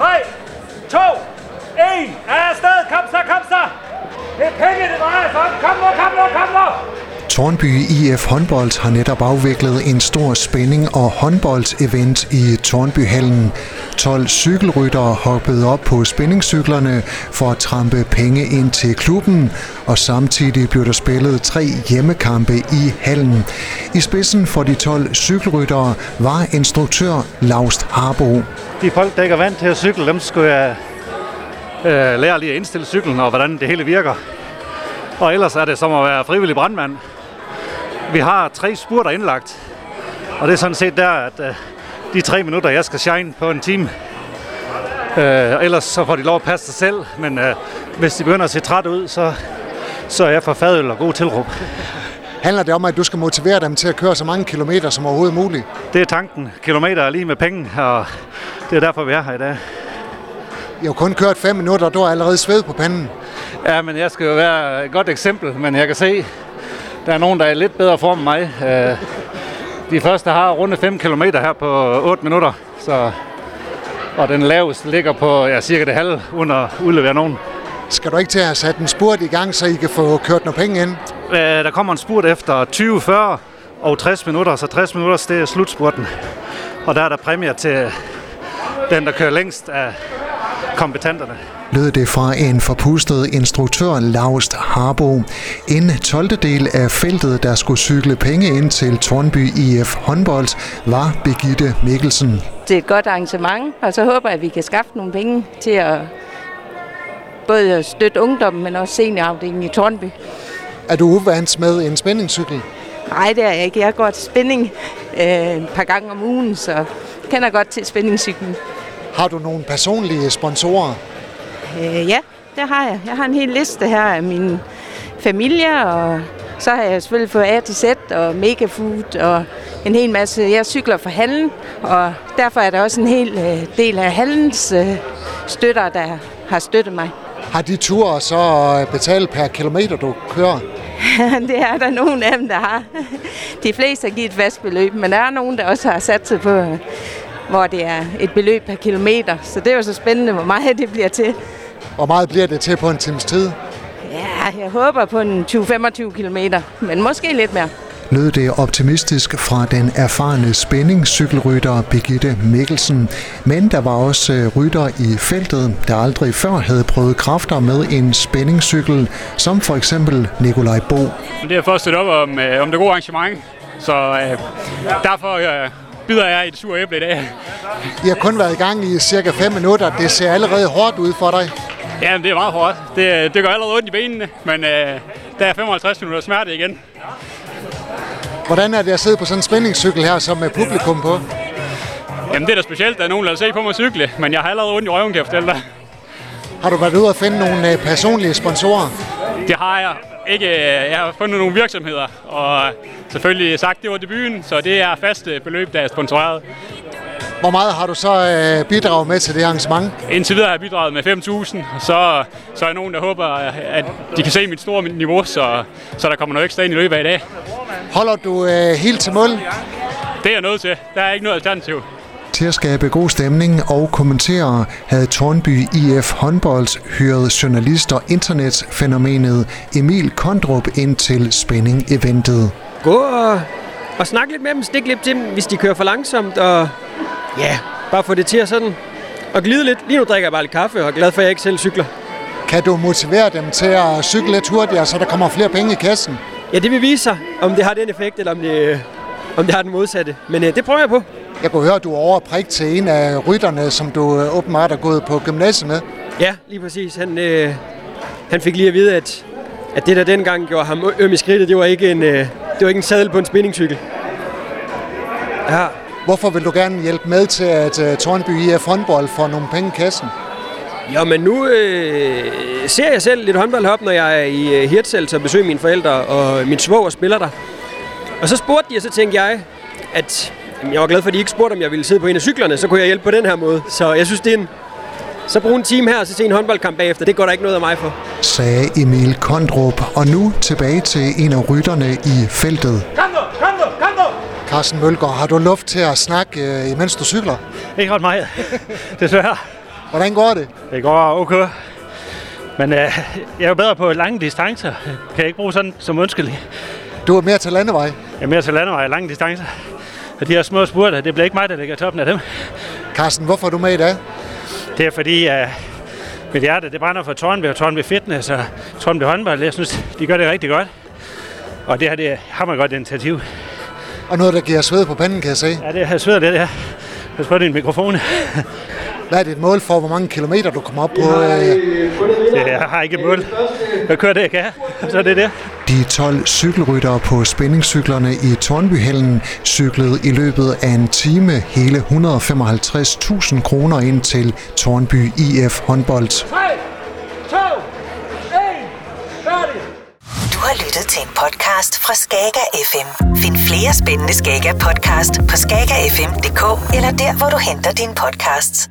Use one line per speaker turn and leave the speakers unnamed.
3, 2, 1. Afsted. Kom så, kom så. Det er penge, det drejer sig om. Kom nu, kom nu, kom nu.
Tornby IF håndbold har netop afviklet en stor spænding og håndboldsevent i Tornbyhallen. 12 cykelryttere hoppede op på spændingscyklerne for at trampe penge ind til klubben, og samtidig blev der spillet tre hjemmekampe i hallen. I spidsen for de 12 cykelryttere var instruktør Laust Harbo.
De folk, der ikke er vant til at cykle, dem skulle jeg øh, lære lige at indstille cyklen og hvordan det hele virker. Og ellers er det som at være frivillig brandmand. Vi har tre spurter indlagt, og det er sådan set der, at øh, de tre minutter, jeg skal shine på en time, øh, ellers så får de lov at passe sig selv, men øh, hvis de begynder at se træt ud, så, så er jeg for fadøl og god tilråb.
Handler det om, at du skal motivere dem til at køre så mange kilometer som overhovedet muligt?
Det er tanken. Kilometer er lige med penge, og det er derfor, vi er her i dag.
Jeg har kun kørt 5 minutter, og du har allerede sved på panden.
Ja, men jeg skal jo være et godt eksempel, men jeg kan se, der er nogen, der er lidt bedre form end mig. Øh, de første har rundt 5 km her på 8 minutter, så, og den laveste ligger på ja, cirka det halve, uden at udlevere nogen.
Skal du ikke til at have sat en spurt i gang, så I kan få kørt nogle penge ind?
Øh, der kommer en spurt efter 20, 40 og 60 minutter, så 60 minutter det er slutspurten. Og der er der præmier til den, der kører længst af kompetenterne
lød det fra en forpustet instruktør Laust Harbo. En 12. del af feltet, der skulle cykle penge ind til Tornby IF håndbold, var Begitte Mikkelsen.
Det er et godt arrangement, og så håber jeg, at vi kan skaffe nogle penge til at både støtte ungdommen, men også seniorafdelingen i Tornby.
Er du uvant med en spændingscykel?
Nej, det er jeg ikke. Jeg går til spænding øh, et par gange om ugen, så jeg kender godt til spændingscyklen.
Har du nogle personlige sponsorer?
Øh, ja, det har jeg. Jeg har en hel liste her af min familie, og så har jeg selvfølgelig fået A til Z og Megafood og en hel masse. Jeg cykler for hallen, og derfor er der også en hel øh, del af hallens øh, støtter, der har støttet mig.
Har de ture så betalt per kilometer, du kører?
det er der nogen af dem, der har. De fleste har givet et fast beløb, men der er nogen, der også har sat sig på, hvor det er et beløb per kilometer. Så det er jo så spændende, hvor meget det bliver til.
Hvor meget bliver det til på en times tid?
Ja, jeg håber på en 20-25 km, men måske lidt mere
lød det optimistisk fra den erfarne spændingscykelrytter Birgitte Mikkelsen. Men der var også øh, rytter i feltet, der aldrig før havde prøvet kræfter med en spændingscykel, som for eksempel Nikolaj Bo.
Det er for at støtte op om, øh, om det gode arrangement, så øh, derfor øh, bider jeg i det sure æble i dag.
I har kun været i gang i cirka 5 minutter. Det ser allerede hårdt ud for dig.
Ja, det er meget hårdt. Det, det gør allerede ondt i benene, men øh, der er 55 minutter smerte igen.
Hvordan er det at sidde på sådan en spændingscykel her som med publikum på?
Jamen det er da specielt, der er nogen, der se på mig cykle, men jeg har allerede ondt i røven, kan jeg fortælle dig.
Har du været ude og finde nogle øh, personlige sponsorer?
Det har jeg ikke. Jeg har fundet nogle virksomheder, og selvfølgelig sagt, det var debuten, så det er faste beløb, der er sponsoreret.
Hvor meget har du så øh, bidraget med til det arrangement?
Indtil videre har jeg bidraget med 5.000, og så, så er nogen, der håber, at de kan se mit store niveau, så, så der kommer noget ekstra ind i løbet af i dag.
Holder du øh, helt til mål?
Det er jeg nødt til. Der er ikke noget alternativ.
Til at skabe god stemning og kommentere havde Tornby IF håndbold hyret journalist og internetfænomenet Emil Kondrup ind til spænding-eventet.
Gå og, og snak lidt med dem, stik lidt til dem, hvis de kører for langsomt, og ja, bare få det til at sådan og glide lidt. Lige nu drikker jeg bare lidt kaffe og er glad for, at jeg ikke selv cykler.
Kan du motivere dem til at cykle lidt hurtigere, så der kommer flere penge i kassen?
Ja, det vil vise sig, om det har den effekt, eller om det, om det har den modsatte. Men øh, det prøver jeg på.
Jeg kunne høre, at du er over til en af rytterne, som du øh, åbenbart har gået på gymnasiet med.
Ja, lige præcis. Han, øh, han fik lige at vide, at, at det, der dengang gjorde ham øm i skridtet, det var ikke en, øh, det var ikke en sadel på en spændingscykel.
Ja. Hvorfor vil du gerne hjælpe med til, at uh, Tornby IF håndbold får nogle penge i kassen?
Jo, men nu øh, ser jeg selv lidt håndbold op, når jeg er i uh, Hirtshals og besøger mine forældre, og min svoger spiller der. Og så spurgte de, og så tænkte jeg, at jamen, jeg var glad for, at de ikke spurgte, om jeg ville sidde på en af cyklerne, så kunne jeg hjælpe på den her måde. Så jeg synes, det er en, så brug en time her, og så se en håndboldkamp bagefter. Det går der ikke noget af mig for.
Sagde Emil Kondrup. Og nu tilbage til en af rytterne i feltet.
Kom nu, kom nu, kom nu!
Carsten Mølgaard, har du luft til at snakke, øh, imens du cykler?
Ikke ret meget, desværre.
Hvordan går det?
Det går okay. Men øh, jeg er jo bedre på lange distancer. Kan jeg ikke bruge sådan som undskyldning.
Du er mere til landevej.
Jeg er mere til landevej og lange distancer. Og de her små spurter, det bliver ikke mig, der ligger i toppen af dem.
Carsten, hvorfor er du med i dag?
Det er fordi, at mit hjerte det brænder for Tornby og Tornby Fitness og Tornby Håndbold. Jeg synes, de gør det rigtig godt. Og det her, det er hammer godt initiativ.
Og noget, der giver sved på panden, kan jeg se.
Ja, det er sved det her. Pas på din mikrofon.
Hvad er dit mål for, hvor mange kilometer du kommer op på? Øh...
Jeg har ikke et mål. Jeg kører det, jeg kan. Så er det det.
De 12 cykelryttere på spændingscyklerne i Tornbyhallen cyklede i løbet af en time hele 155.000 kroner ind til Tornby IF håndbold.
3, 2, 1!
Du har lyttet til en podcast fra Skager FM. Find flere spændende Skager podcast på skagerfm.dk eller der, hvor du henter dine podcasts.